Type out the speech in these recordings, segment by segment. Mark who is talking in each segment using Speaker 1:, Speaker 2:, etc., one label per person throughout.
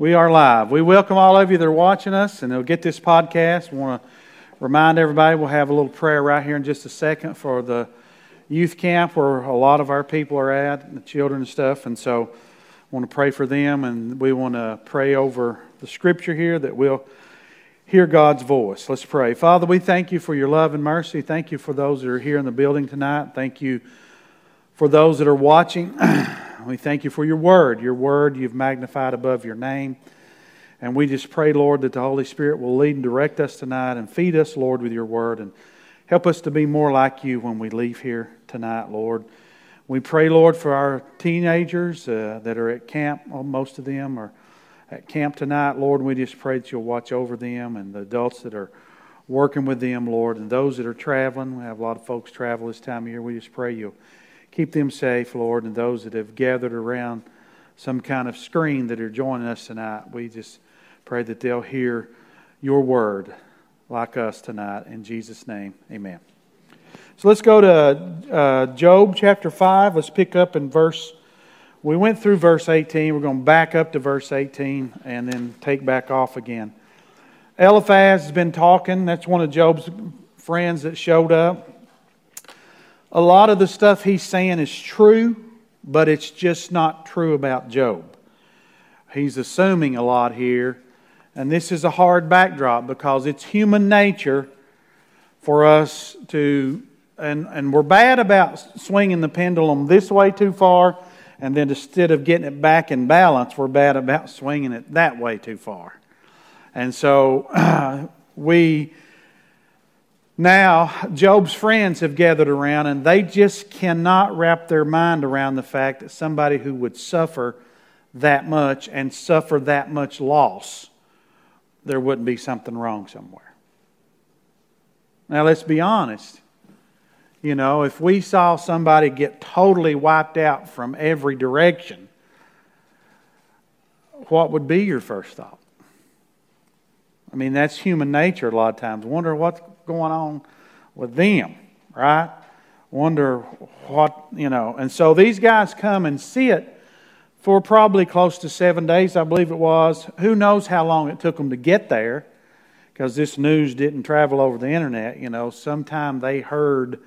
Speaker 1: We are live. We welcome all of you that are watching us and they'll get this podcast. We want to remind everybody we'll have a little prayer right here in just a second for the youth camp where a lot of our people are at, the children and stuff. And so I want to pray for them and we want to pray over the scripture here that we'll hear God's voice. Let's pray. Father, we thank you for your love and mercy. Thank you for those that are here in the building tonight. Thank you for those that are watching. We thank you for your word. Your word you've magnified above your name. And we just pray, Lord, that the Holy Spirit will lead and direct us tonight and feed us, Lord, with your word and help us to be more like you when we leave here tonight, Lord. We pray, Lord, for our teenagers uh, that are at camp. Well, most of them are at camp tonight, Lord. We just pray that you'll watch over them and the adults that are working with them, Lord, and those that are traveling. We have a lot of folks travel this time of year. We just pray you'll Keep them safe, Lord, and those that have gathered around some kind of screen that are joining us tonight. We just pray that they'll hear your word like us tonight. In Jesus' name, amen. So let's go to uh, Job chapter 5. Let's pick up in verse. We went through verse 18. We're going to back up to verse 18 and then take back off again. Eliphaz has been talking. That's one of Job's friends that showed up a lot of the stuff he's saying is true, but it's just not true about Job. He's assuming a lot here, and this is a hard backdrop because it's human nature for us to, and, and we're bad about swinging the pendulum this way too far, and then instead of getting it back in balance, we're bad about swinging it that way too far. And so uh, we now, Job's friends have gathered around and they just cannot wrap their mind around the fact that somebody who would suffer that much and suffer that much loss, there wouldn't be something wrong somewhere. Now, let's be honest. You know, if we saw somebody get totally wiped out from every direction, what would be your first thought? I mean, that's human nature a lot of times. Wonder what's going on with them, right? Wonder what, you know. And so these guys come and sit for probably close to seven days, I believe it was. Who knows how long it took them to get there because this news didn't travel over the internet. You know, sometime they heard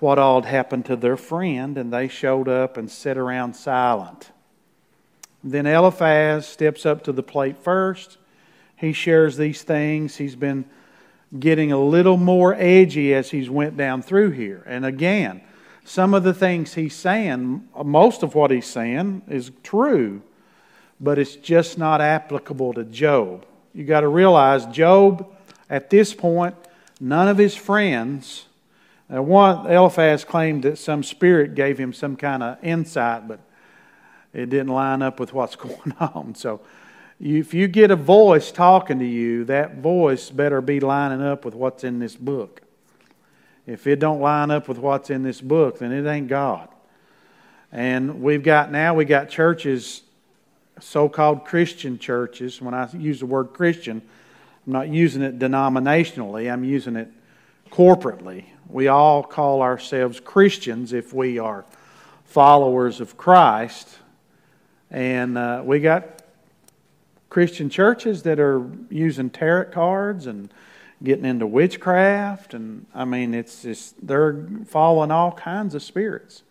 Speaker 1: what all had happened to their friend and they showed up and sat around silent. Then Eliphaz steps up to the plate first. He shares these things. He's been getting a little more edgy as he's went down through here. And again, some of the things he's saying, most of what he's saying is true, but it's just not applicable to Job. You got to realize Job at this point, none of his friends now one Eliphaz claimed that some spirit gave him some kind of insight, but it didn't line up with what's going on. So if you get a voice talking to you, that voice better be lining up with what's in this book. If it don't line up with what's in this book, then it ain't God. And we've got now we got churches, so-called Christian churches. When I use the word Christian, I'm not using it denominationally. I'm using it corporately. We all call ourselves Christians if we are followers of Christ. And uh, we got Christian churches that are using tarot cards and getting into witchcraft and I mean it's just they're following all kinds of spirits.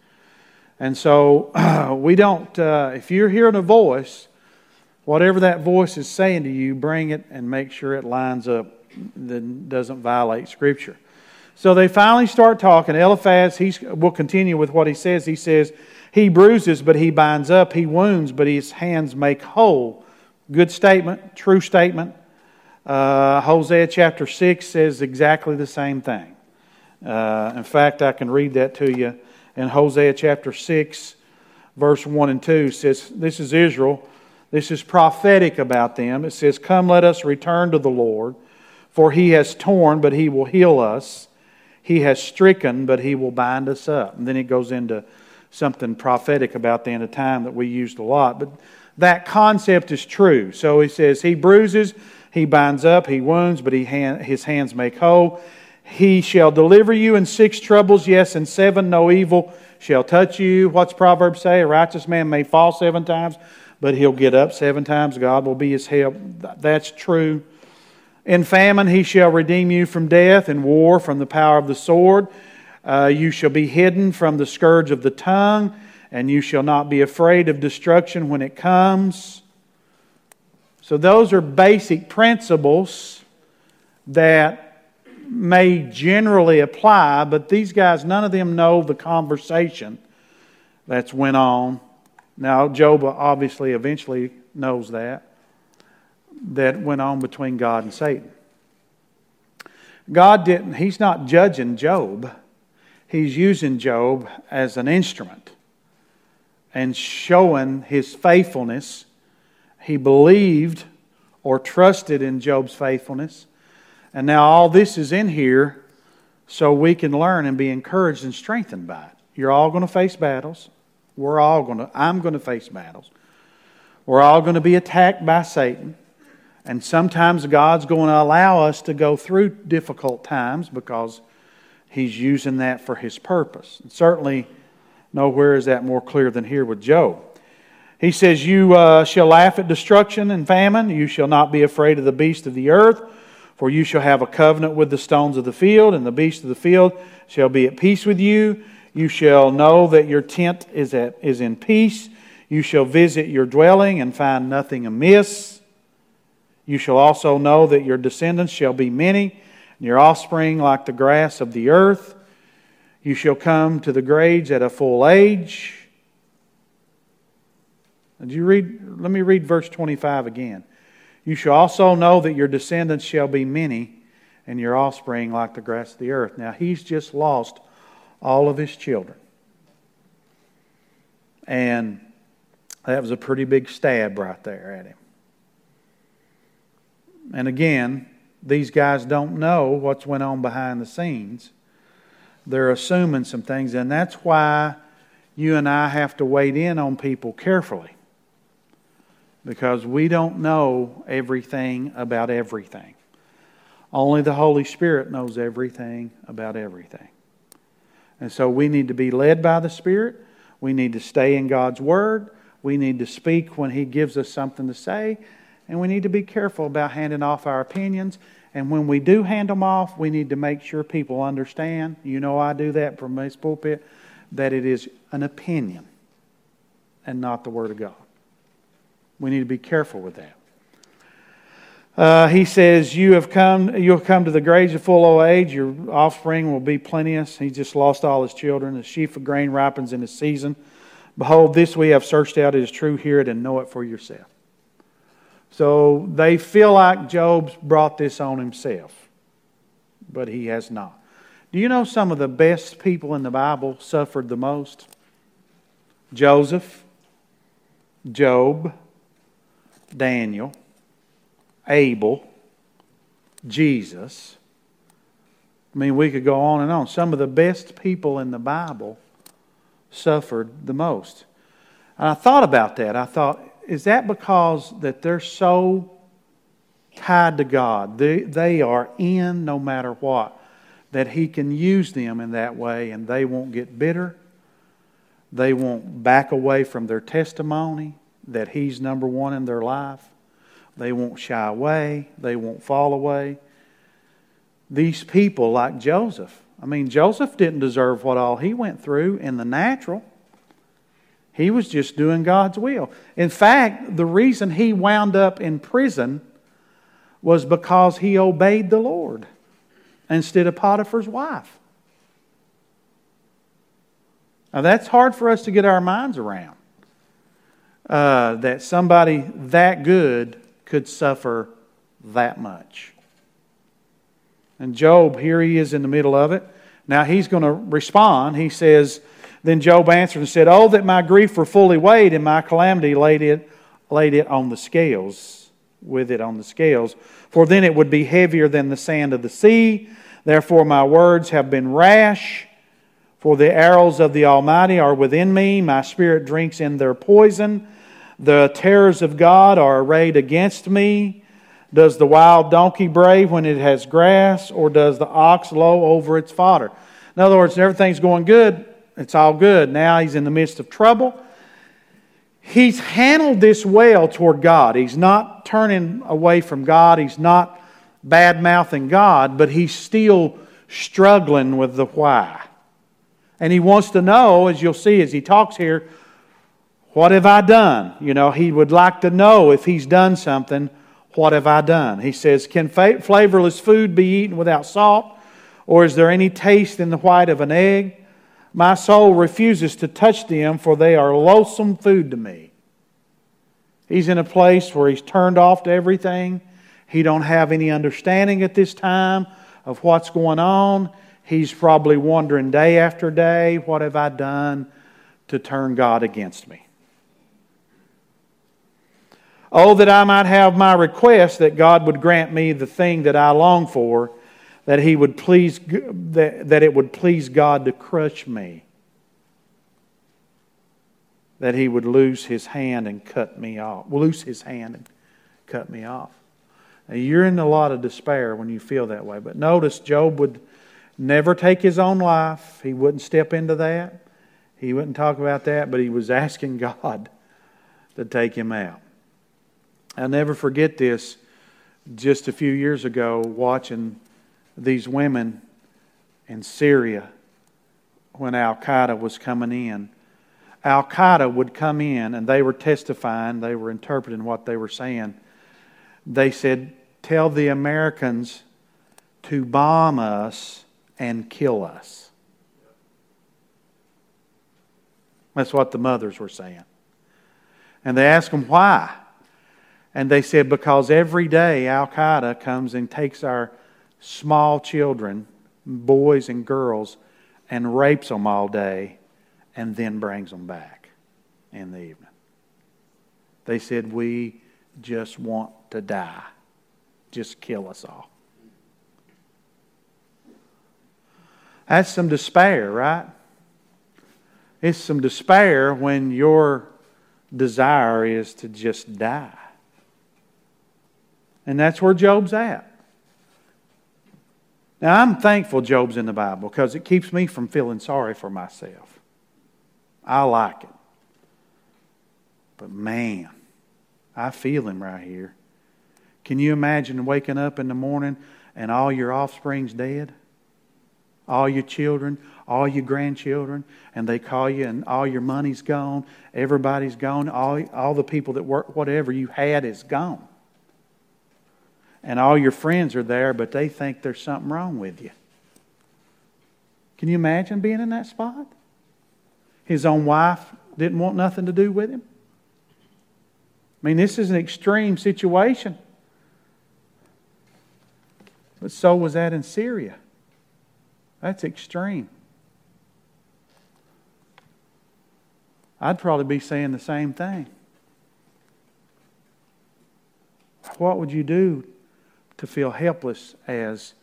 Speaker 1: And so uh, we don't uh, if you're hearing a voice, whatever that voice is saying to you, bring it and make sure it lines up that doesn't violate scripture. So they finally start talking. Eliphaz, he will continue with what he says. He says, He bruises, but he binds up. He wounds, but his hands make whole. Good statement, true statement. Uh, Hosea chapter 6 says exactly the same thing. Uh, in fact, I can read that to you. In Hosea chapter 6, verse 1 and 2 says, This is Israel. This is prophetic about them. It says, Come, let us return to the Lord, for he has torn, but he will heal us. He has stricken, but he will bind us up. And then it goes into something prophetic about the end of time that we used a lot. But that concept is true. So he says, He bruises, he binds up, he wounds, but he hand, his hands make whole. He shall deliver you in six troubles, yes, in seven no evil shall touch you. What's Proverbs say? A righteous man may fall seven times, but he'll get up seven times. God will be his help. That's true. In famine, he shall redeem you from death, in war, from the power of the sword. Uh, you shall be hidden from the scourge of the tongue, and you shall not be afraid of destruction when it comes. So, those are basic principles that may generally apply, but these guys, none of them know the conversation that's went on. Now, Job obviously eventually knows that, that went on between God and Satan. God didn't, he's not judging Job. He's using Job as an instrument and showing his faithfulness. He believed or trusted in Job's faithfulness and now all this is in here so we can learn and be encouraged and strengthened by it. You're all going to face battles. We're all going to, I'm going to face battles. We're all going to be attacked by Satan. And sometimes God's going to allow us to go through difficult times because He's using that for His purpose. And certainly, nowhere is that more clear than here with Job. He says, You uh, shall laugh at destruction and famine. You shall not be afraid of the beast of the earth for you shall have a covenant with the stones of the field, and the beasts of the field shall be at peace with you. You shall know that your tent is, at, is in peace. You shall visit your dwelling and find nothing amiss. You shall also know that your descendants shall be many, and your offspring like the grass of the earth. You shall come to the grades at a full age. Did you read? Let me read verse 25 again. You shall also know that your descendants shall be many, and your offspring like the grass of the earth. Now, he's just lost all of his children. And that was a pretty big stab right there at him. And again, these guys don't know what's went on behind the scenes. They're assuming some things, and that's why you and I have to wade in on people carefully because we don't know everything about everything. Only the Holy Spirit knows everything about everything. And so we need to be led by the Spirit. We need to stay in God's Word. We need to speak when He gives us something to say. And we need to be careful about handing off our opinions. And when we do hand them off, we need to make sure people understand. You know, I do that from this pulpit, that it is an opinion and not the Word of God. We need to be careful with that. Uh, he says, "You have come. You'll come to the graves of full old age. Your offspring will be plenteous." He just lost all his children. The sheaf of grain ripens in its season. Behold, this we have searched out. It is true. Hear it and know it for yourself. So they feel like Job's brought this on himself, but he has not. Do you know some of the best people in the Bible suffered the most? Joseph, Job, Daniel, Abel, Jesus. I mean, we could go on and on. Some of the best people in the Bible suffered the most. And I thought about that. I thought, is that because that they're so tied to God? They, they are in no matter what. That He can use them in that way and they won't get bitter. They won't back away from their testimony that He's number one in their life. They won't shy away, they won't fall away. These people, like Joseph, I mean, Joseph didn't deserve what all he went through in the natural. He was just doing God's will. In fact, the reason he wound up in prison was because he obeyed the Lord instead of Potiphar's wife. Now, that's hard for us to get our minds around uh, that somebody that good could suffer that much. And Job, here he is in the middle of it. Now he's going to respond. He says, Then Job answered and said, Oh, that my grief were fully weighed, and my calamity laid it, laid it on the scales, with it on the scales. For then it would be heavier than the sand of the sea. Therefore my words have been rash. For the arrows of the Almighty are within me. My spirit drinks in their poison. The terrors of God are arrayed against me. Does the wild donkey bray when it has grass, or does the ox low over its fodder? In other words, everything's going good. It's all good. Now he's in the midst of trouble. he's handled this well toward God. He's not turning away from God, he's not bad mouthing God, but he's still struggling with the why. And he wants to know, as you'll see as he talks here, what have I done? You know, he would like to know if he's done something, what have I done? He says, Can flavorless food be eaten without salt? Or is there any taste in the white of an egg? My soul refuses to touch them, for they are loathsome food to me. He's in a place where he's turned off to everything. He don't have any understanding at this time of what's going on. He's probably wondering day after day, what have I done to turn God against me? Oh, that I might have my request that God would grant me the thing that I long for, that he would please that, that it would please God to crush me. That he would lose his hand and cut me off. Loose his hand and cut me off. Now, you're in a lot of despair when you feel that way. But notice Job would never take his own life. He wouldn't step into that. He wouldn't talk about that, but he was asking God to take him out. I'll never forget this just a few years ago watching these women in Syria when Al Qaeda was coming in. Al Qaeda would come in and they were testifying, they were interpreting what they were saying. They said, Tell the Americans to bomb us and kill us. That's what the mothers were saying. And they asked them why. And they said, Because every day Al Qaeda comes and takes our small children, boys and girls, and rapes them all day and then brings them back in the evening. They said, We just want to die. Just kill us all. That's some despair, right? It's some despair when your desire is to just die. And that's where Job's at. Now, I'm thankful Job's in the Bible because it keeps me from feeling sorry for myself. I like it. But man, I feel him right here. Can you imagine waking up in the morning and all your offspring's dead? All your children, all your grandchildren, and they call you and all your money's gone, everybody's gone, all, all the people that work, whatever you had is gone and all your friends are there, but they think there's something wrong with you. Can you imagine being in that spot? His own wife didn't want nothing to do with him. I mean, this is an extreme situation. But so was that in Syria. That's extreme. I'd probably be saying the same thing. What would you do to feel helpless as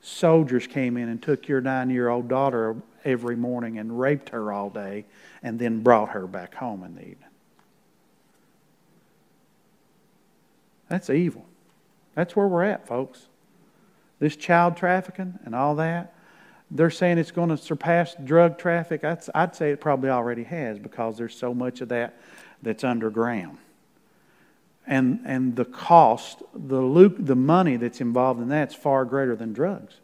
Speaker 1: soldiers came in and took your nine year old daughter every morning and raped her all day and then brought her back home in the evening. That's evil. That's where we're at, folks. This child trafficking and all that, they're saying it's going to surpass drug traffic. I'd, I'd say it probably already has because there's so much of that that's underground and, and the cost, the, loop, the money that's involved in that is far greater than drugs.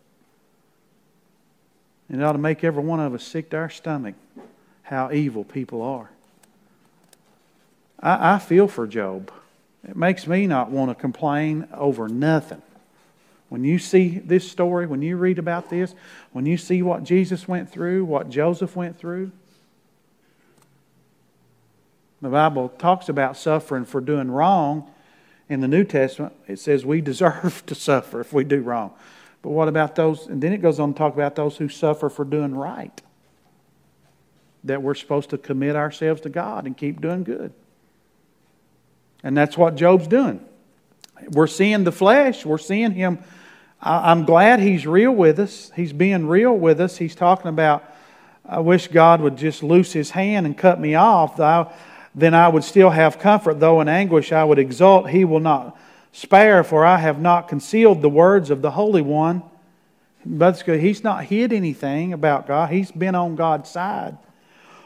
Speaker 1: And it ought to make every one of us sick to our stomach how evil people are. I, I feel for Job. It makes me not want to complain over nothing. When you see this story, when you read about this, when you see what Jesus went through, what Joseph went through, the Bible talks about suffering for doing wrong. In the New Testament, it says we deserve to suffer if we do wrong. But what about those? And then it goes on to talk about those who suffer for doing right. That we're supposed to commit ourselves to God and keep doing good. And that's what Job's doing. We're seeing the flesh, we're seeing him. I'm glad he's real with us. He's being real with us. He's talking about, I wish God would just loose his hand and cut me off then I would still have comfort, though in anguish I would exult. He will not spare, for I have not concealed the words of the Holy One. But he's not hid anything about God, he's been on God's side.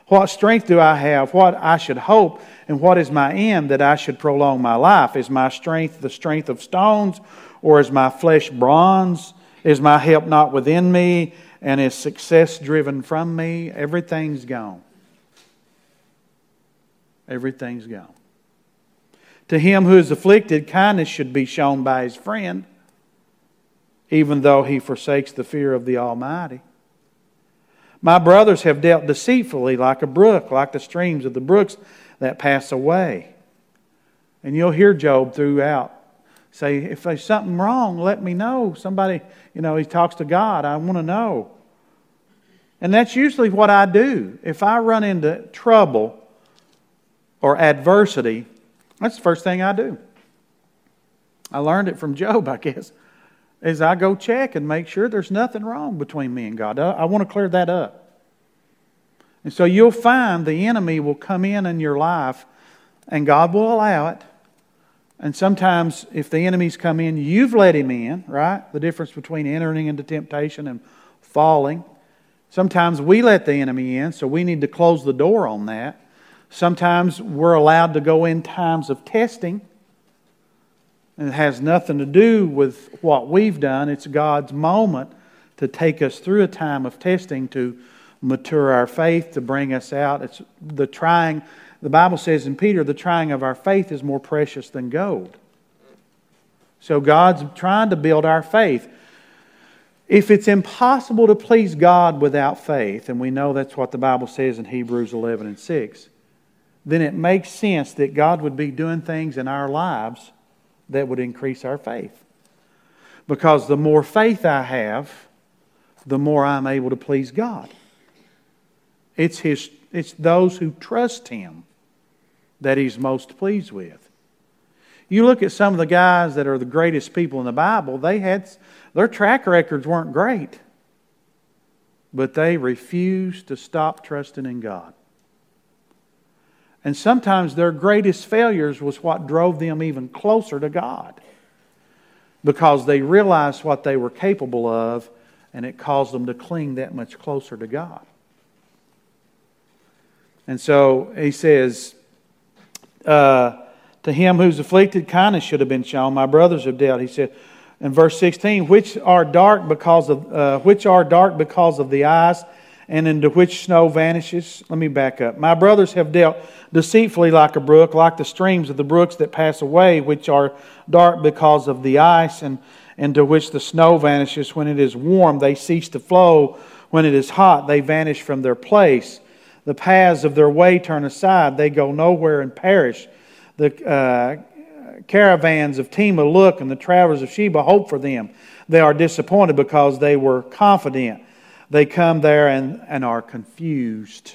Speaker 1: What strength do I have? What I should hope? And what is my end that I should prolong my life? Is my strength the strength of stones, or is my flesh bronze? Is my help not within me? And is success driven from me? Everything's gone. Everything's gone. To him who is afflicted, kindness should be shown by his friend, even though he forsakes the fear of the Almighty. My brothers have dealt deceitfully like a brook, like the streams of the brooks that pass away. And you'll hear Job throughout say, if there's something wrong, let me know. Somebody, you know, he talks to God. I want to know. And that's usually what I do. If I run into trouble or adversity, that's the first thing I do. I learned it from Job, I guess is I go check and make sure there's nothing wrong between me and God. I want to clear that up. And so you'll find the enemy will come in in your life and God will allow it. And sometimes, if the enemy's come in, you've let him in, right? The difference between entering into temptation and falling. Sometimes we let the enemy in, so we need to close the door on that. Sometimes we're allowed to go in times of testing and it has nothing to do with what we've done. It's God's moment to take us through a time of testing to mature our faith, to bring us out. It's the trying, the Bible says in Peter, the trying of our faith is more precious than gold. So God's trying to build our faith. If it's impossible to please God without faith, and we know that's what the Bible says in Hebrews 11 and 6, then it makes sense that God would be doing things in our lives that would increase our faith. Because the more faith I have, the more I'm able to please God. It's, his, it's those who trust Him that He's most pleased with. You look at some of the guys that are the greatest people in the Bible, they had, their track records weren't great, but they refused to stop trusting in God. And sometimes their greatest failures was what drove them even closer to God because they realized what they were capable of and it caused them to cling that much closer to God. And so he says, uh, To him who's afflicted, kindness should have been shown. My brothers have dealt. He said, in verse 16, which are dark because of uh, which are dark because of the eyes and into which snow vanishes. Let me back up. My brothers have dealt deceitfully like a brook, like the streams of the brooks that pass away, which are dark because of the ice, and into which the snow vanishes. When it is warm, they cease to flow. When it is hot, they vanish from their place. The paths of their way turn aside. They go nowhere and perish. The uh, caravans of Tema look, and the travelers of Sheba hope for them. They are disappointed because they were confident they come there and, and are confused.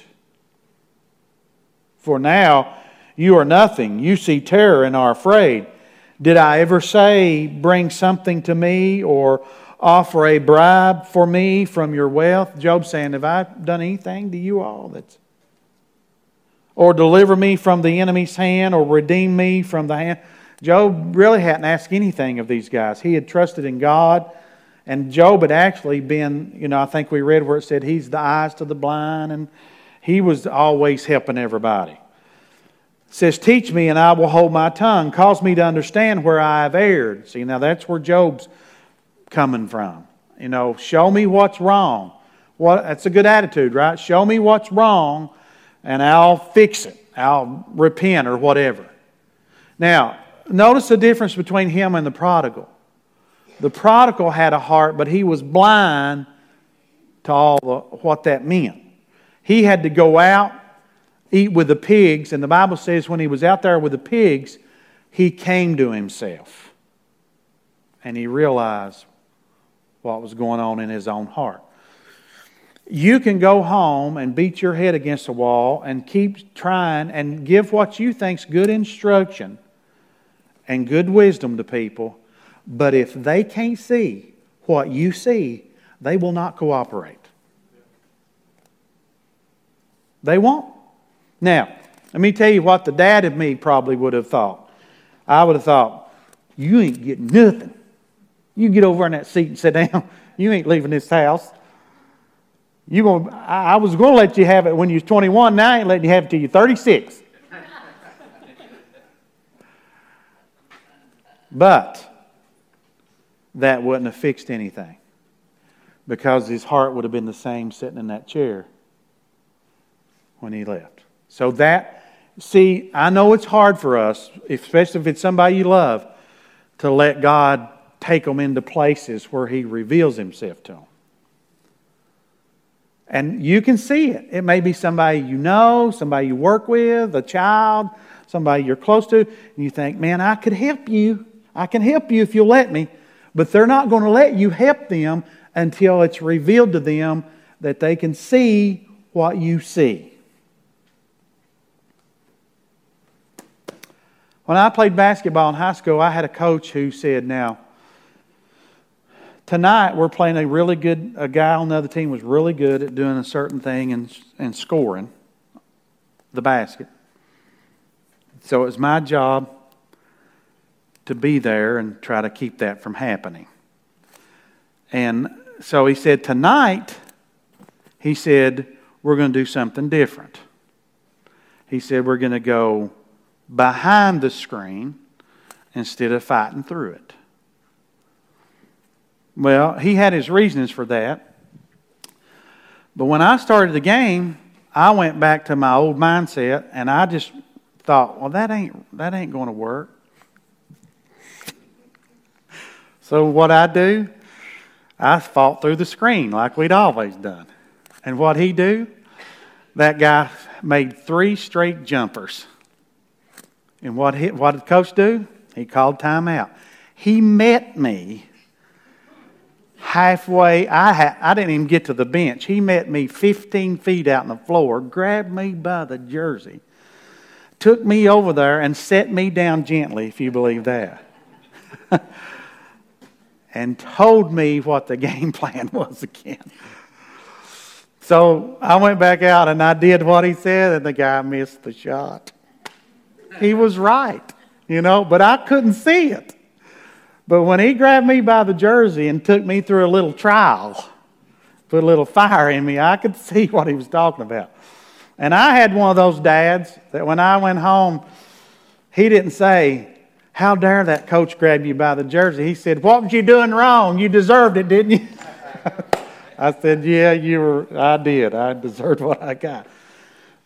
Speaker 1: For now you are nothing. You see terror and are afraid. Did I ever say, Bring something to me or offer a bribe for me from your wealth? Job saying, Have I done anything to you all that's. Or deliver me from the enemy's hand or redeem me from the hand. Job really hadn't asked anything of these guys. He had trusted in God and Job had actually been, you know, I think we read where it said he's the eyes to the blind, and he was always helping everybody. It says, Teach me, and I will hold my tongue. Cause me to understand where I have erred. See, now that's where Job's coming from. You know, show me what's wrong. What, that's a good attitude, right? Show me what's wrong, and I'll fix it. I'll repent or whatever. Now, notice the difference between him and the prodigal. The prodigal had a heart, but he was blind to all the, what that meant. He had to go out, eat with the pigs, and the Bible says when he was out there with the pigs, he came to himself. And he realized what was going on in his own heart. You can go home and beat your head against the wall and keep trying and give what you think's good instruction and good wisdom to people, but if they can't see what you see, they will not cooperate. They won't. Now, let me tell you what the dad of me probably would have thought. I would have thought, you ain't getting nothing. You get over in that seat and sit down. You ain't leaving this house. You gonna, I was going to let you have it when you was 21. Now I ain't letting you have it till you're 36. but that wouldn't have fixed anything because his heart would have been the same sitting in that chair when he left. So that, see, I know it's hard for us, especially if it's somebody you love, to let God take them into places where he reveals himself to them. And you can see it. It may be somebody you know, somebody you work with, a child, somebody you're close to, and you think, man, I could help you. I can help you if you'll let me. But they're not going to let you help them until it's revealed to them that they can see what you see. When I played basketball in high school, I had a coach who said, Now, tonight we're playing a really good a guy on the other team was really good at doing a certain thing and, and scoring the basket so it was my job to be there and try to keep that from happening and so he said tonight he said we're going to do something different he said we're going to go behind the screen instead of fighting through it well, he had his reasons for that. But when I started the game, I went back to my old mindset and I just thought, well, that ain't, that ain't going to work. So what I do, I fought through the screen like we'd always done. And what he do, that guy made three straight jumpers. And what, he, what did coach do? He called timeout. He met me halfway, I, ha- I didn't even get to the bench. He met me 15 feet out on the floor, grabbed me by the jersey, took me over there, and set me down gently, if you believe that. and told me what the game plan was again. So I went back out and I did what he said, and the guy missed the shot. He was right, you know, but I couldn't see it. But when he grabbed me by the jersey and took me through a little trial, put a little fire in me, I could see what he was talking about. And I had one of those dads that when I went home, he didn't say, How dare that coach grab you by the jersey? He said, What was you doing wrong? You deserved it, didn't you? I said, Yeah, you were, I did. I deserved what I got.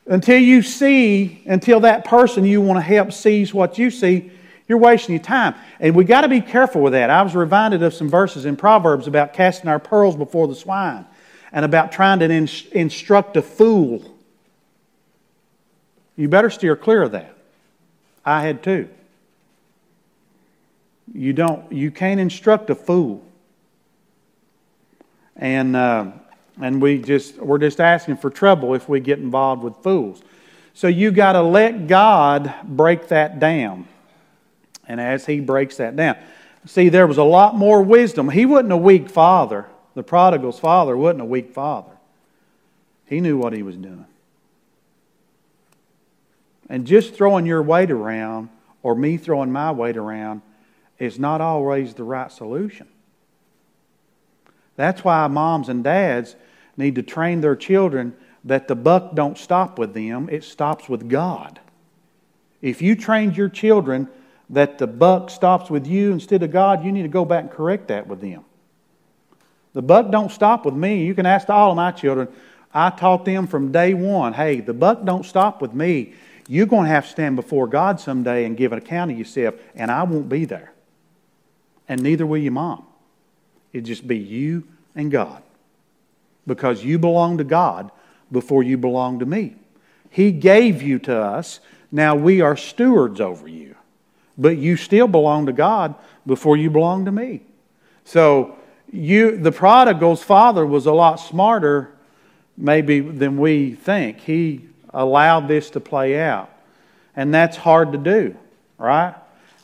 Speaker 1: Until you see, until that person you want to help sees what you see, you're wasting your time. And we got to be careful with that. I was reminded of some verses in Proverbs about casting our pearls before the swine and about trying to instruct a fool. You better steer clear of that. I had too. You don't. You can't instruct a fool. And uh, and we just we're just asking for trouble if we get involved with fools. So you got to let God break that down. And as he breaks that down, see, there was a lot more wisdom. He wasn't a weak father. The prodigal's father wasn't a weak father. He knew what he was doing. And just throwing your weight around or me throwing my weight around is not always the right solution. That's why moms and dads need to train their children that the buck don't stop with them, it stops with God. If you trained your children that the buck stops with you instead of God, you need to go back and correct that with them. The buck don't stop with me. You can ask all of my children. I taught them from day one, hey, the buck don't stop with me. You're going to have to stand before God someday and give an account of yourself, and I won't be there. And neither will your mom. It'll just be you and God. Because you belong to God before you belong to me. He gave you to us. Now we are stewards over you but you still belong to God before you belong to me. So you the prodigal's father was a lot smarter maybe than we think. He allowed this to play out. And that's hard to do, right?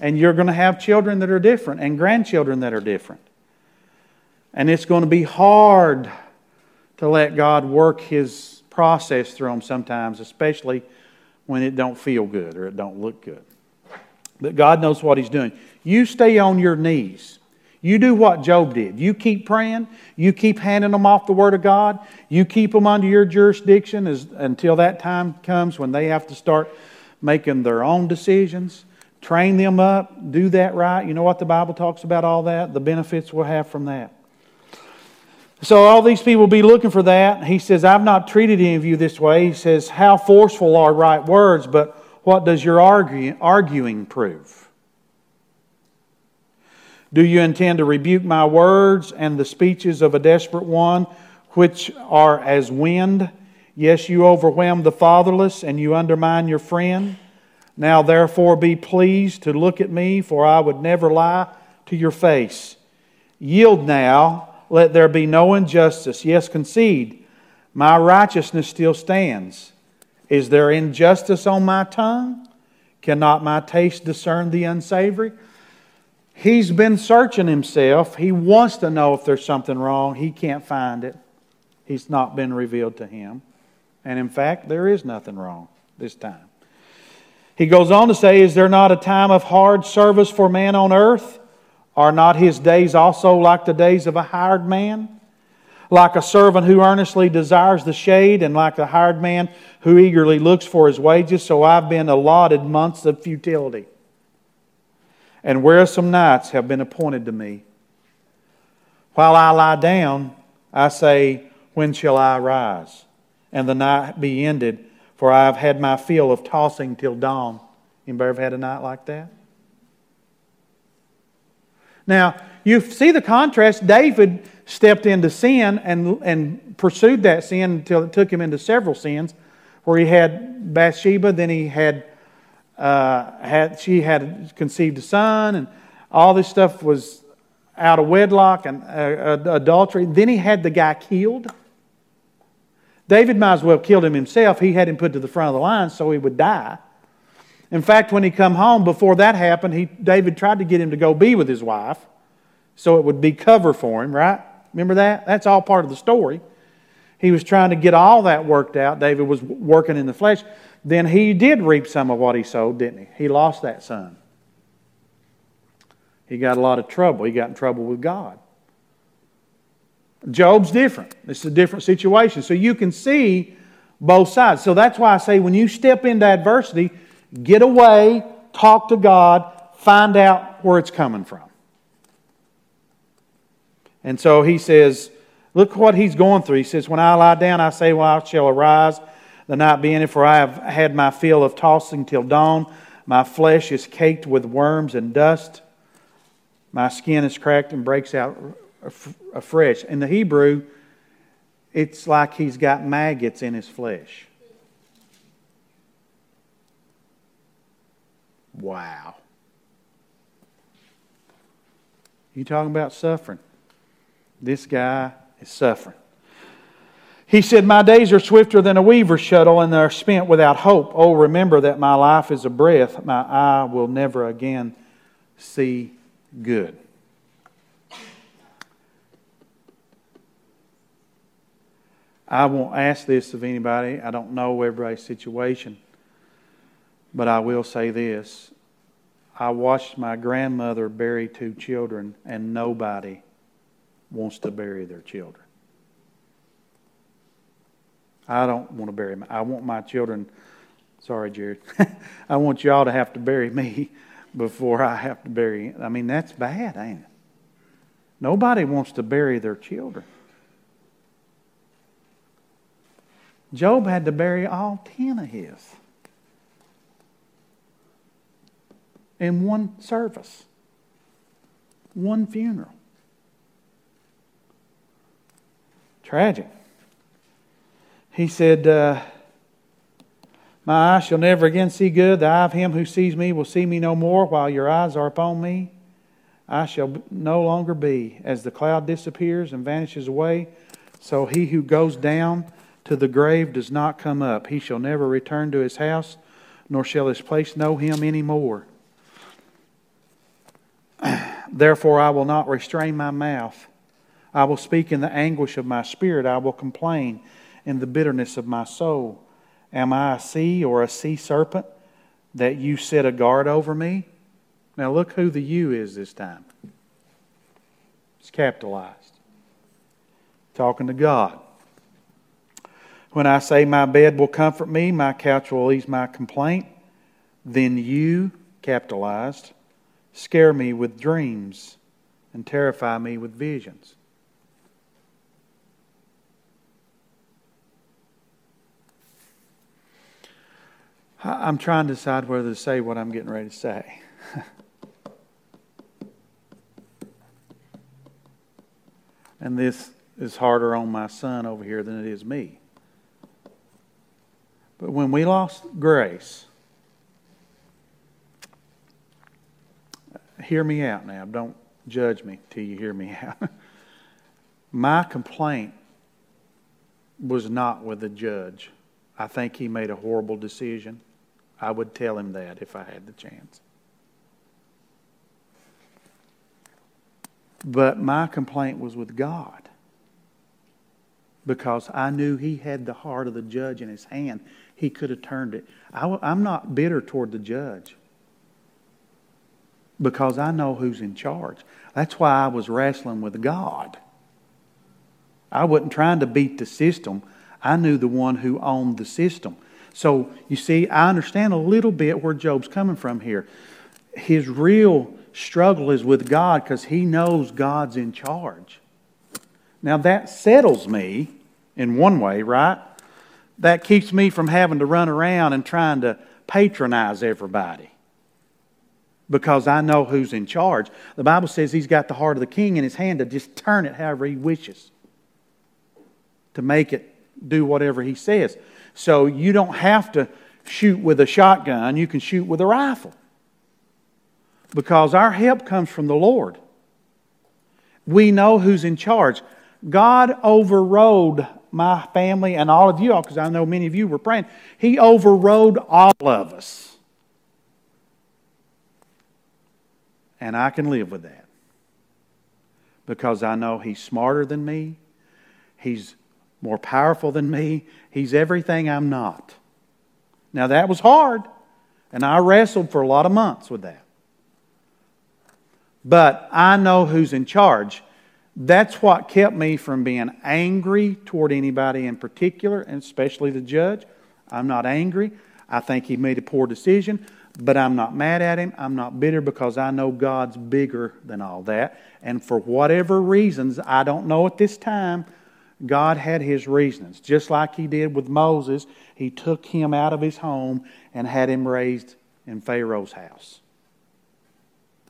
Speaker 1: And you're going to have children that are different and grandchildren that are different. And it's going to be hard to let God work his process through them sometimes, especially when it don't feel good or it don't look good. But God knows what He's doing. You stay on your knees. You do what Job did. You keep praying. You keep handing them off the Word of God. You keep them under your jurisdiction as, until that time comes when they have to start making their own decisions. Train them up. Do that right. You know what the Bible talks about all that? The benefits we'll have from that. So all these people will be looking for that. He says, I've not treated any of you this way. He says, How forceful are right words, but what does your arguing prove? Do you intend to rebuke my words and the speeches of a desperate one, which are as wind? Yes, you overwhelm the fatherless and you undermine your friend. Now, therefore, be pleased to look at me, for I would never lie to your face. Yield now let there be no injustice. Yes, concede. My righteousness still stands. Is there injustice on my tongue? Cannot my taste discern the unsavory? He's been searching himself. He wants to know if there's something wrong. He can't find it. He's not been revealed to him. And in fact, there is nothing wrong this time. He goes on to say, Is there not a time of hard service for man on earth? Are not his days also like the days of a hired man? Like a servant who earnestly desires the shade, and like the hired man who eagerly looks for his wages, so I've been allotted months of futility. And wearisome nights have been appointed to me. While I lie down, I say, When shall I rise? And the night be ended, for I have had my fill of tossing till dawn. Anybody ever had a night like that? Now, you see the contrast. David stepped into sin and, and pursued that sin until it took him into several sins, where he had Bathsheba, then he had, uh, had she had conceived a son, and all this stuff was out of wedlock and uh, adultery. Then he had the guy killed. David might as well killed him himself. He had him put to the front of the line so he would die. In fact, when he come home, before that happened, he, David tried to get him to go be with his wife so it would be cover for him, right? Remember that? That's all part of the story. He was trying to get all that worked out. David was working in the flesh. Then he did reap some of what he sowed, didn't he? He lost that son. He got a lot of trouble. He got in trouble with God. Job's different. This is a different situation. So you can see both sides. So that's why I say when you step into adversity, Get away, talk to God, find out where it's coming from. And so he says, Look what he's going through. He says, When I lie down, I say, Well, I shall arise, the night being, for I have had my fill of tossing till dawn. My flesh is caked with worms and dust. My skin is cracked and breaks out afresh. In the Hebrew, it's like he's got maggots in his flesh. Wow. You talking about suffering? This guy is suffering. He said, My days are swifter than a weaver's shuttle, and they're spent without hope. Oh, remember that my life is a breath. My eye will never again see good. I won't ask this of anybody. I don't know everybody's situation. But I will say this I watched my grandmother bury two children, and nobody wants to bury their children. I don't want to bury my, I want my children, sorry, Jared, I want y'all to have to bury me before I have to bury. I mean, that's bad, ain't it? Nobody wants to bury their children. Job had to bury all ten of his. in one service, one funeral. Tragic. He said, uh, My eyes shall never again see good. The eye of him who sees me will see me no more. While your eyes are upon me, I shall no longer be. As the cloud disappears and vanishes away, so he who goes down to the grave does not come up. He shall never return to his house, nor shall his place know him any more. Therefore, I will not restrain my mouth. I will speak in the anguish of my spirit. I will complain in the bitterness of my soul. Am I a sea or a sea serpent that you set a guard over me? Now, look who the you is this time. It's capitalized. Talking to God. When I say my bed will comfort me, my couch will ease my complaint, then you, capitalized, scare me with dreams and terrify me with visions. I'm trying to decide whether to say what I'm getting ready to say. and this is harder on my son over here than it is me. But when we lost grace, hear me out now. Don't judge me till you hear me out. my complaint was not with the judge. I think he made a horrible decision. I would tell him that if I had the chance. But my complaint was with God because I knew he had the heart of the judge in his hand. He could have turned it. I, am not bitter toward the judge because I know who's in charge. That's why I was wrestling with God. I wasn't trying to beat the system. I knew the one who owned the system. So, you see, I understand a little bit where Job's coming from here. His real struggle is with God because he knows God's in charge. Now, that settles me in one way, right? That keeps me from having to run around and trying to patronize everybody because I know who's in charge. The Bible says he's got the heart of the king in his hand to just turn it however he wishes, to make it do whatever he says. So you don't have to shoot with a shotgun, you can shoot with a rifle. Because our help comes from the Lord. We know who's in charge. God overrode my family and all of you all, because I know many of you were praying. He overrode all of us. And I can live with that. Because I know He's smarter than me, He's more powerful than me. He's everything I'm not. Now, that was hard, and I wrestled for a lot of months with that. But I know who's in charge. That's what kept me from being angry toward anybody in particular, and especially the judge. I'm not angry. I think he made a poor decision, but I'm not mad at him. I'm not bitter because I know God's bigger than all that. And for whatever reasons, I don't know at this time, God had his reasons. Just like he did with Moses, he took him out of his home and had him raised in Pharaoh's house.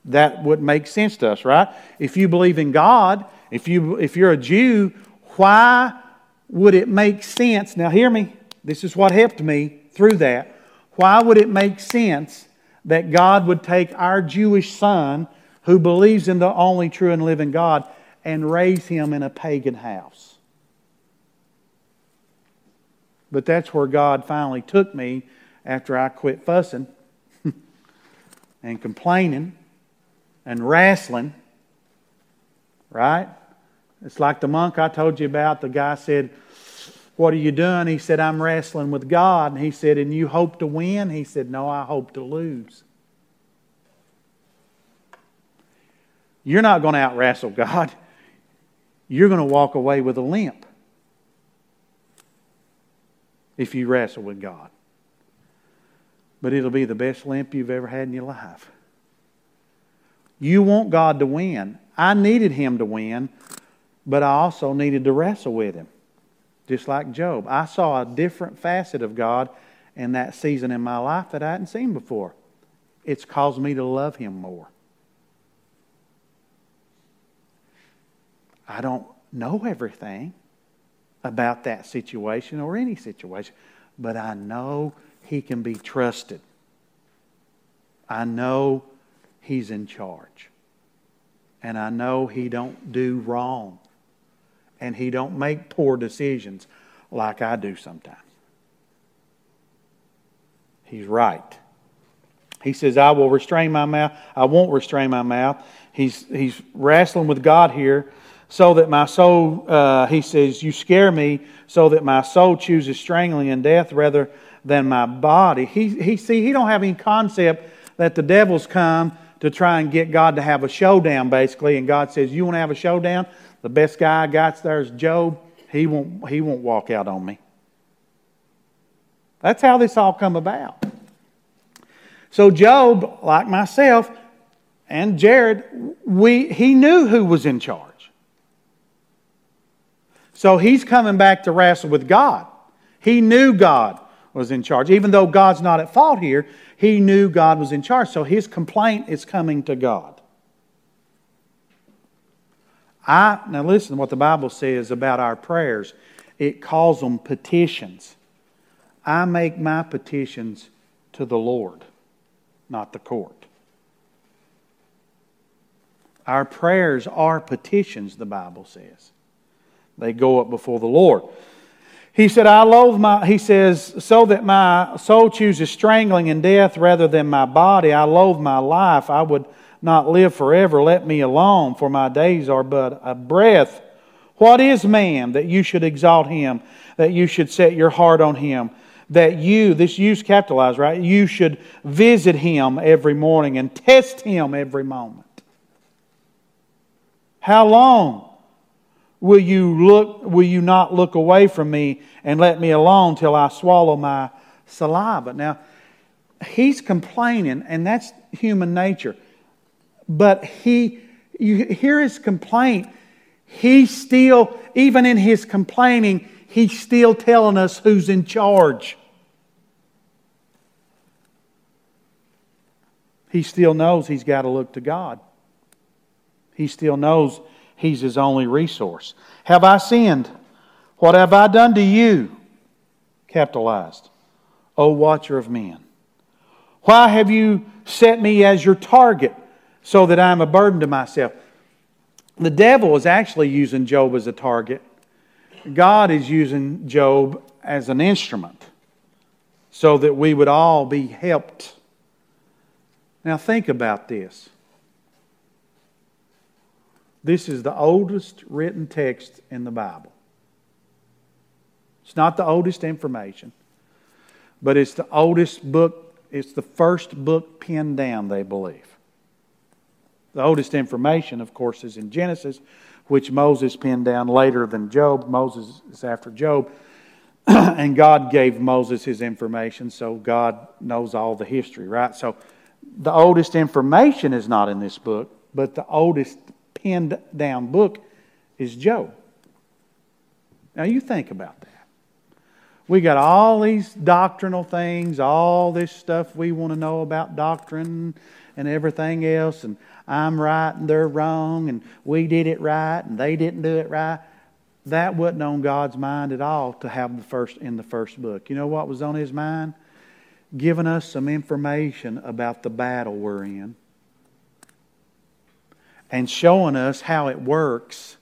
Speaker 1: That would make sense to us, right? If you believe in God, if, you, if you're a Jew, why would it make sense? Now, hear me. This is what helped me through that. Why would it make sense that God would take our Jewish son who believes in the only true and living God and raise him in a pagan house? But that's where God finally took me after I quit fussing and complaining and wrestling. Right? It's like the monk I told you about. The guy said, What are you doing? He said, I'm wrestling with God. And he said, And you hope to win? He said, No, I hope to lose. You're not going to out wrestle God. You're going to walk away with a limp if you wrestle with God. But it'll be the best limp you've ever had in your life. You want God to win. I needed Him to win, but I also needed to wrestle with Him. Just like Job. I saw a different facet of God in that season in my life that I hadn't seen before. It's caused me to love Him more. I don't know everything about that situation or any situation, but I know He can be trusted. I know He's in charge. And I know He don't do wrong. And He don't make poor decisions like I do sometimes. He's right. He says, I will restrain my mouth. I won't restrain my mouth. He's, he's wrestling with God here so that my soul, uh, he says, you scare me so that my soul chooses strangling and death rather than my body. He, he see, he don't have any concept that the devil's come to try and get God to have a showdown, basically. And God says, You want to have a showdown? The best guy I got there is Job. He won't, he won't walk out on me. That's how this all come about. So Job, like myself and Jared, we, he knew who was in charge. So he's coming back to wrestle with God. He knew God was in charge. Even though God's not at fault here, he knew God was in charge. So his complaint is coming to God. I now listen to what the Bible says about our prayers. It calls them petitions. I make my petitions to the Lord, not the court. Our prayers are petitions, the Bible says. They go up before the Lord. He said, I loathe my, he says, so that my soul chooses strangling and death rather than my body. I loathe my life. I would not live forever. Let me alone, for my days are but a breath. What is man that you should exalt him, that you should set your heart on him, that you, this use capitalized, right? You should visit him every morning and test him every moment. How long? Will you look will you not look away from me and let me alone till I swallow my saliva? Now, he's complaining, and that's human nature. But he you hear his complaint, he still, even in his complaining, he's still telling us who's in charge. He still knows he's got to look to God. He still knows He's his only resource. Have I sinned? What have I done to you? Capitalized. O watcher of men. Why have you set me as your target so that I'm a burden to myself? The devil is actually using Job as a target. God is using Job as an instrument so that we would all be helped. Now, think about this. This is the oldest written text in the Bible. It's not the oldest information, but it's the oldest book, it's the first book penned down, they believe. The oldest information, of course, is in Genesis, which Moses penned down later than Job. Moses is after Job. and God gave Moses his information, so God knows all the history, right? So the oldest information is not in this book, but the oldest pinned down book is Job. Now you think about that. We got all these doctrinal things, all this stuff we want to know about doctrine and everything else, and I'm right and they're wrong, and we did it right and they didn't do it right. That wasn't on God's mind at all to have the first in the first book. You know what was on his mind? Giving us some information about the battle we're in and showing us how it works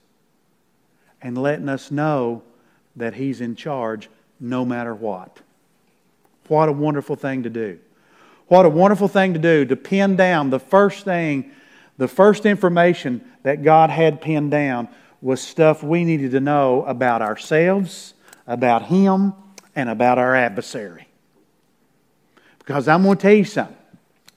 Speaker 1: and letting us know that He's in charge no matter what. What a wonderful thing to do. What a wonderful thing to do to pin down the first thing, the first information that God had pinned down was stuff we needed to know about ourselves, about Him, and about our adversary. Because I'm going to tell you something.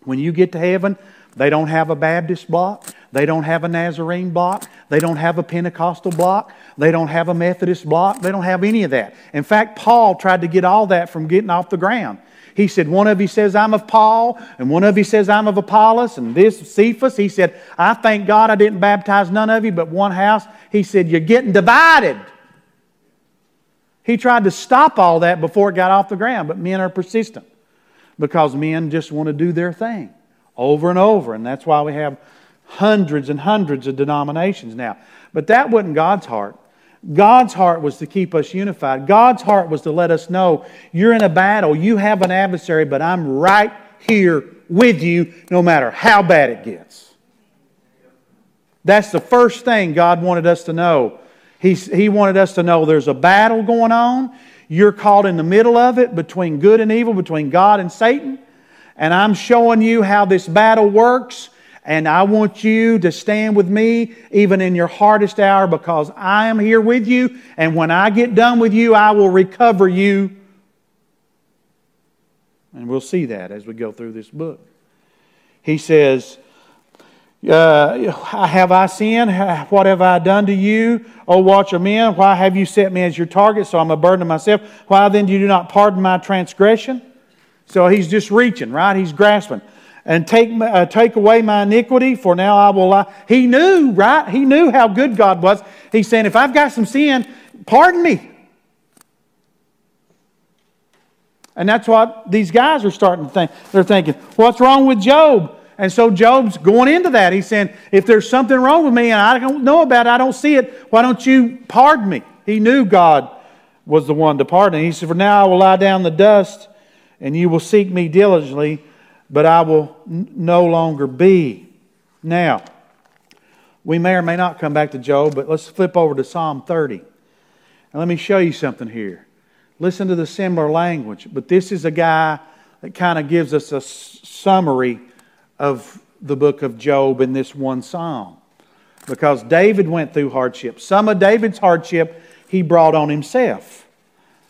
Speaker 1: When you get to heaven, they don't have a Baptist block. They don't have a Nazarene block. They don't have a Pentecostal block. They don't have a Methodist block. They don't have any of that. In fact, Paul tried to get all that from getting off the ground. He said, one of you says, I'm of Paul, and one of you says, I'm of Apollos, and this Cephas. He said, I thank God I didn't baptize none of you but one house. He said, You're getting divided. He tried to stop all that before it got off the ground, but men are persistent because men just want to do their thing over and over. And that's why we have hundreds and hundreds of denominations now. But that wasn't God's heart. God's heart was to keep us unified. God's heart was to let us know you're in a battle, you have an adversary, but I'm right here with you no matter how bad it gets. That's the first thing God wanted us to know. He, he wanted us to know there's a battle going on. You're caught in the middle of it between good and evil, between God and Satan. And I'm showing you how this battle works. And I want you to stand with me even in your hardest hour because I am here with you. And when I get done with you, I will recover you. And we'll see that as we go through this book. He says, Uh, have I sinned? What have I done to you, O watcher men? Why have you set me as your target? So I'm a burden to myself. Why then do you not pardon my transgression? So he's just reaching, right? He's grasping. And take, uh, take away my iniquity, for now I will lie. He knew, right? He knew how good God was. He's saying, if I've got some sin, pardon me. And that's what these guys are starting to think. They're thinking, what's wrong with Job? And so Job's going into that. He's saying, if there's something wrong with me and I don't know about it, I don't see it, why don't you pardon me? He knew God was the one to pardon. He said, For now I will lie down in the dust, and you will seek me diligently, but I will no longer be. Now, we may or may not come back to Job, but let's flip over to Psalm 30. And let me show you something here. Listen to the similar language, but this is a guy that kind of gives us a summary of the book of Job in this one psalm. Because David went through hardship. Some of David's hardship he brought on himself.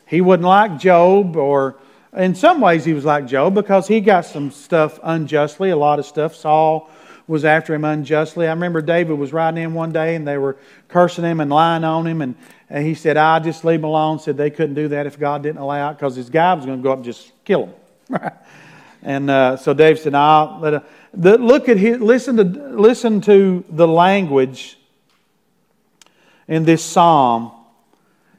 Speaker 1: He wasn't like Job, or in some ways he was like Job because he got some stuff unjustly, a lot of stuff. Saul was after him unjustly. I remember David was riding in one day and they were cursing him and lying on him. And, and he said, I'll just leave him alone. Said they couldn't do that if God didn't allow it because his guy was going to go up and just kill him. and uh, so David said, I'll let a, the, look at his, listen to, listen to the language in this psalm.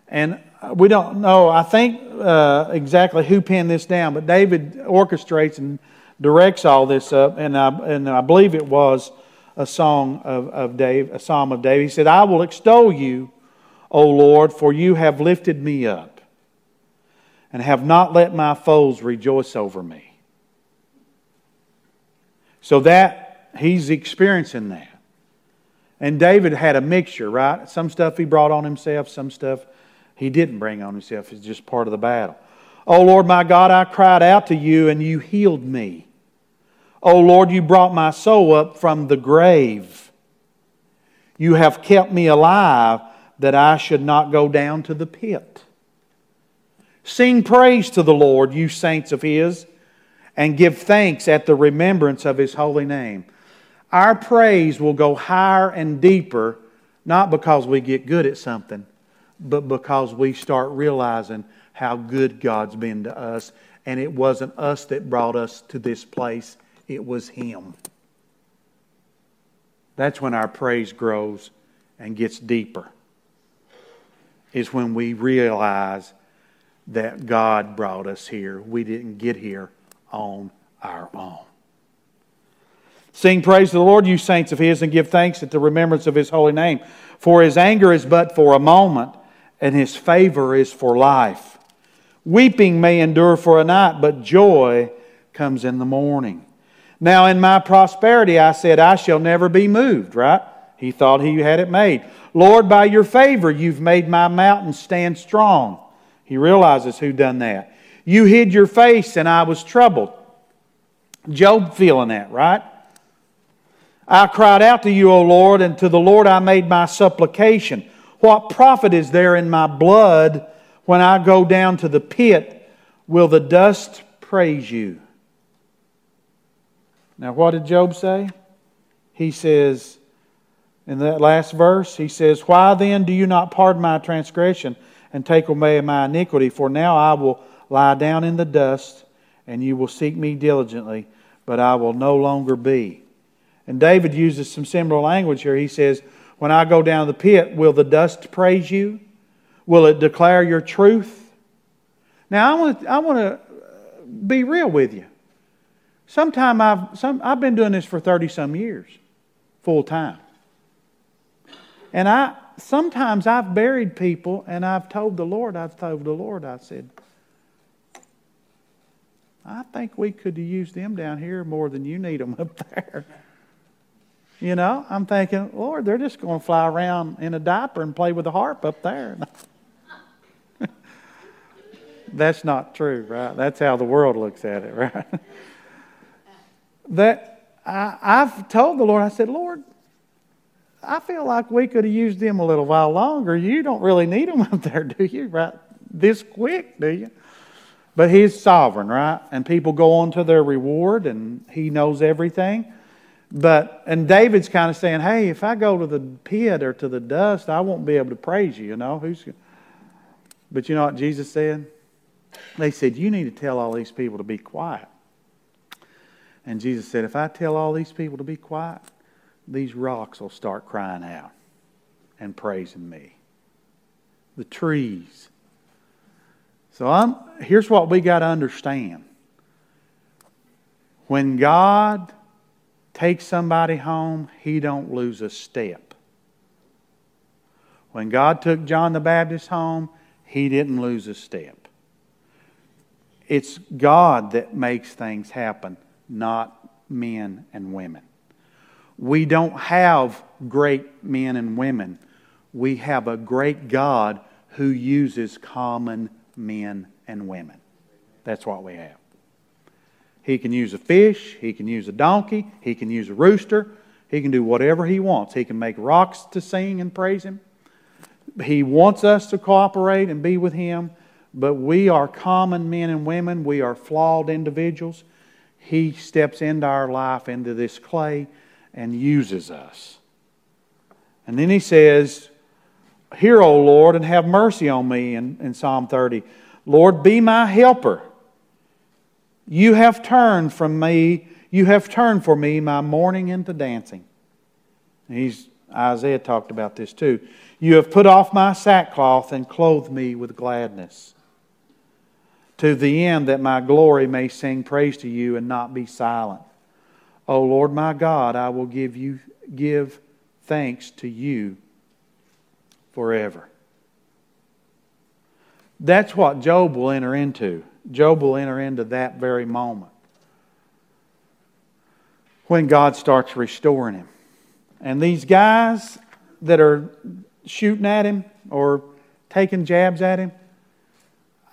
Speaker 1: And we don't know, I think uh, exactly who penned this down, but David orchestrates and directs all this up, and I, and I believe it was a song of, of Dave, a psalm of David. He said, I will extol you, O Lord, for you have lifted me up and have not let my foes rejoice over me. So that he's experiencing that. And David had a mixture, right? Some stuff he brought on himself, some stuff he didn't bring on himself. It's just part of the battle. Oh Lord my God, I cried out to you and you healed me. Oh Lord, you brought my soul up from the grave. You have kept me alive that I should not go down to the pit. Sing praise to the Lord, you saints of His, and give thanks at the remembrance of His holy name. Our praise will go higher and deeper, not because we get good at something, but because we start realizing how good God's been to us. And it wasn't us that brought us to this place, it was Him. That's when our praise grows and gets deeper, is when we realize that God brought us here. We didn't get here on our own. Sing praise to the Lord, you saints of His, and give thanks at the remembrance of His holy name. For His anger is but for a moment, and His favor is for life. Weeping may endure for a night, but joy comes in the morning. Now, in my prosperity, I said, I shall never be moved, right? He thought he had it made. Lord, by your favor, you've made my mountain stand strong. He realizes who done that. You hid your face, and I was troubled. Job feeling that, right? I cried out to you, O Lord, and to the Lord I made my supplication. What profit is there in my blood when I go down to the pit, will the dust praise you? Now, what did Job say? He says, in that last verse, he says, Why then do you not pardon my transgression and take away my iniquity? For now I will lie down in the dust, and you will seek me diligently, but I will no longer be. And David uses some similar language here. He says, When I go down the pit, will the dust praise you? Will it declare your truth? Now, I want, I want to be real with you. Sometime I've, some, I've been doing this for 30 some years, full time. And I, sometimes I've buried people and I've told the Lord, I've told the Lord, I said, I think we could use them down here more than you need them up there. You know, I'm thinking, Lord, they're just going to fly around in a diaper and play with a harp up there. That's not true, right? That's how the world looks at it, right? that I, I've told the Lord, I said, Lord, I feel like we could have used them a little while longer. You don't really need them up there, do you? Right? This quick, do you? But He's sovereign, right? And people go on to their reward, and He knows everything. But, and David's kind of saying, hey, if I go to the pit or to the dust, I won't be able to praise you, you know? Who's, but you know what Jesus said? They said, you need to tell all these people to be quiet. And Jesus said, if I tell all these people to be quiet, these rocks will start crying out and praising me. The trees. So I'm, here's what we got to understand. When God takes somebody home, he don't lose a step. When God took John the Baptist home, he didn't lose a step. It's God that makes things happen, not men and women. We don't have great men and women. We have a great God who uses common men and women. That's what we have. He can use a fish, he can use a donkey, he can use a rooster, he can do whatever he wants. He can make rocks to sing and praise him. He wants us to cooperate and be with him, but we are common men and women. We are flawed individuals. He steps into our life, into this clay, and uses us. And then he says, Hear, O Lord, and have mercy on me in, in Psalm 30. Lord, be my helper. You have turned from me, you have turned for me my mourning into dancing. He's, Isaiah talked about this too. You have put off my sackcloth and clothed me with gladness. To the end that my glory may sing praise to you and not be silent. O Lord my God, I will give you give thanks to you forever. That's what Job will enter into. Job will enter into that very moment when God starts restoring him. And these guys that are shooting at him or taking jabs at him,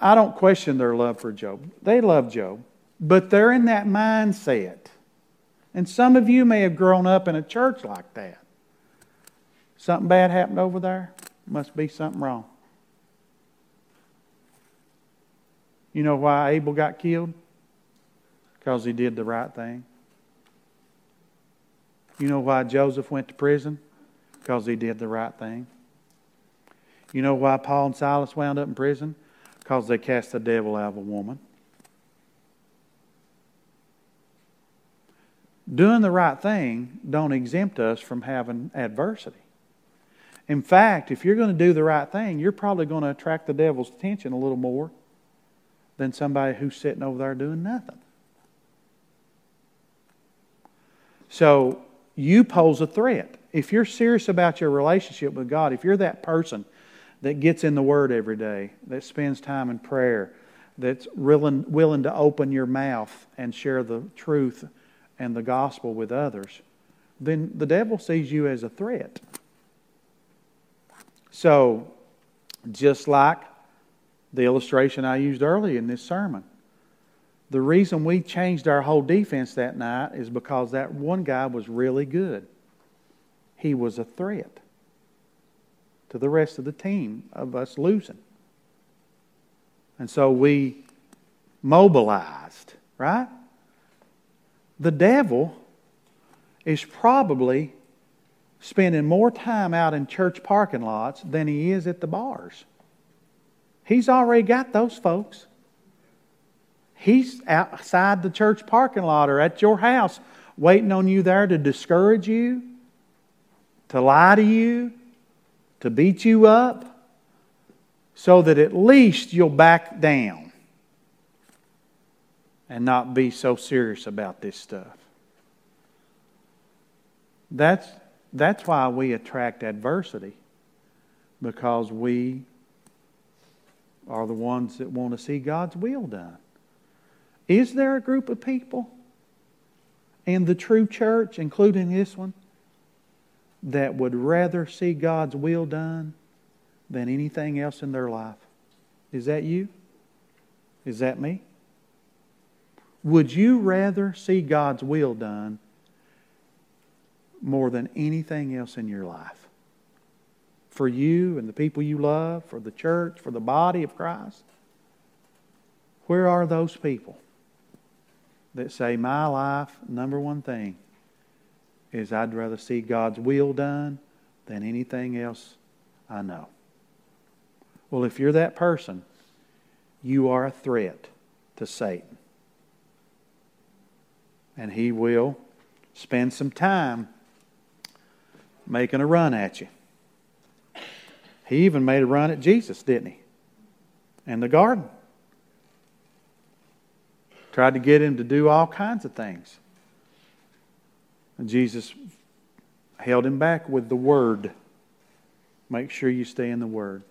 Speaker 1: I don't question their love for Job. They love Job, but they're in that mindset. And some of you may have grown up in a church like that. Something bad happened over there? Must be something wrong. You know why Abel got killed? Because he did the right thing. You know why Joseph went to prison? Because he did the right thing. You know why Paul and Silas wound up in prison? Because they cast the devil out of a woman. Doing the right thing don't exempt us from having adversity. In fact, if you're going to do the right thing, you're probably going to attract the devil's attention a little more than somebody who's sitting over there doing nothing. So you pose a threat. If you're serious about your relationship with God, if you're that person that gets in the Word every day, that spends time in prayer, that's willing, willing to open your mouth and share the truth and the gospel with others, then the devil sees you as a threat. So, just like the illustration I used earlier in this sermon. The reason we changed our whole defense that night is because that one guy was really good. He was a threat to the rest of the team of us losing. And so we mobilized, right? The devil is probably spending more time out in church parking lots than he is at the bars. He's already got those folks. He's outside the church parking lot or at your house waiting on you there to discourage you, to lie to you, to beat you up, so that at least you'll back down and not be so serious about this stuff. That's, that's why we attract adversity, because we are the ones that want to see God's will done. Is there a group of people in the true church, including this one, that would rather see God's will done than anything else in their life? Is that you? Is that me? Would you rather see God's will done more than anything else in your life? For you and the people you love, for the church, for the body of Christ? Where are those people that say, My life, number one thing, is I'd rather see God's will done than anything else I know. Well, if you're that person, you are a threat to Satan. And he will spend some time making a run at you. He even made a run at Jesus, didn't he? In the garden. Tried to get him to do all kinds of things. And Jesus held him back with the word. Make sure you stay in the word.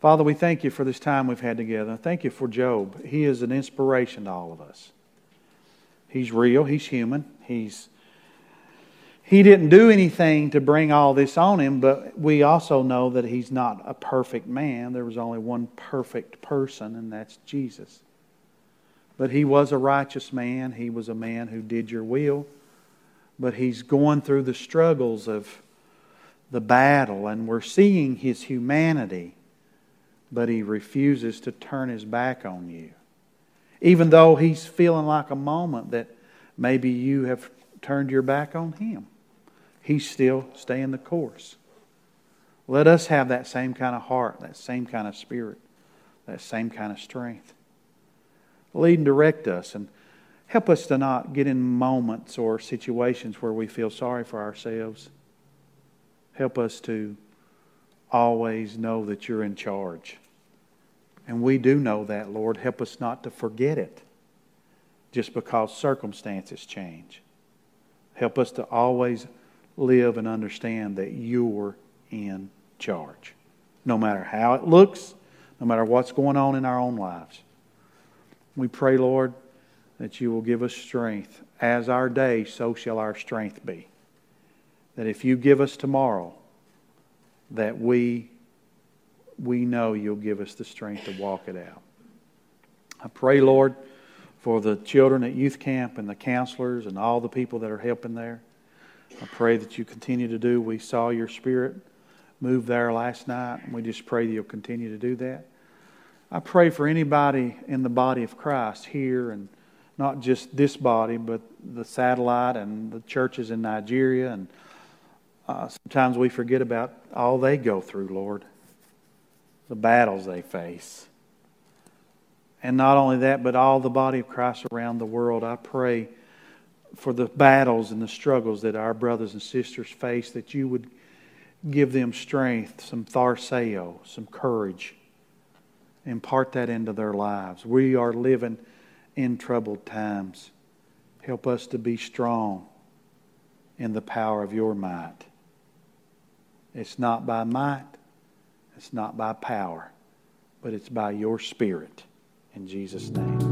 Speaker 1: Father, we thank you for this time we've had together. Thank you for Job. He is an inspiration to all of us. He's real, he's human, he's he didn't do anything to bring all this on him, but we also know that he's not a perfect man. There was only one perfect person, and that's Jesus. But he was a righteous man. He was a man who did your will. But he's going through the struggles of the battle, and we're seeing his humanity, but he refuses to turn his back on you. Even though he's feeling like a moment that maybe you have turned your back on him he's still staying the course. Let us have that same kind of heart, that same kind of spirit, that same kind of strength. Lead and direct us and help us to not get in moments or situations where we feel sorry for ourselves. Help us to always know that you're in charge. And we do know that, Lord. Help us not to forget it just because circumstances change. Help us to always live and understand that you're in charge. No matter how it looks, no matter what's going on in our own lives. We pray, Lord, that you will give us strength. As our day, so shall our strength be. That if you give us tomorrow, that we, we know you'll give us the strength to walk it out. I pray, Lord, for the children at youth camp and the counselors and all the people that are helping there. I pray that you continue to do. We saw your spirit move there last night, and we just pray that you'll continue to do that. I pray for anybody in the body of Christ here, and not just this body, but the satellite and the churches in Nigeria. And uh, sometimes we forget about all they go through, Lord, the battles they face. And not only that, but all the body of Christ around the world. I pray for the battles and the struggles that our brothers and sisters face, that you would give them strength, some tharseo, some courage. Impart that into their lives. We are living in troubled times. Help us to be strong in the power of your might. It's not by might, it's not by power, but it's by your spirit. In Jesus' name.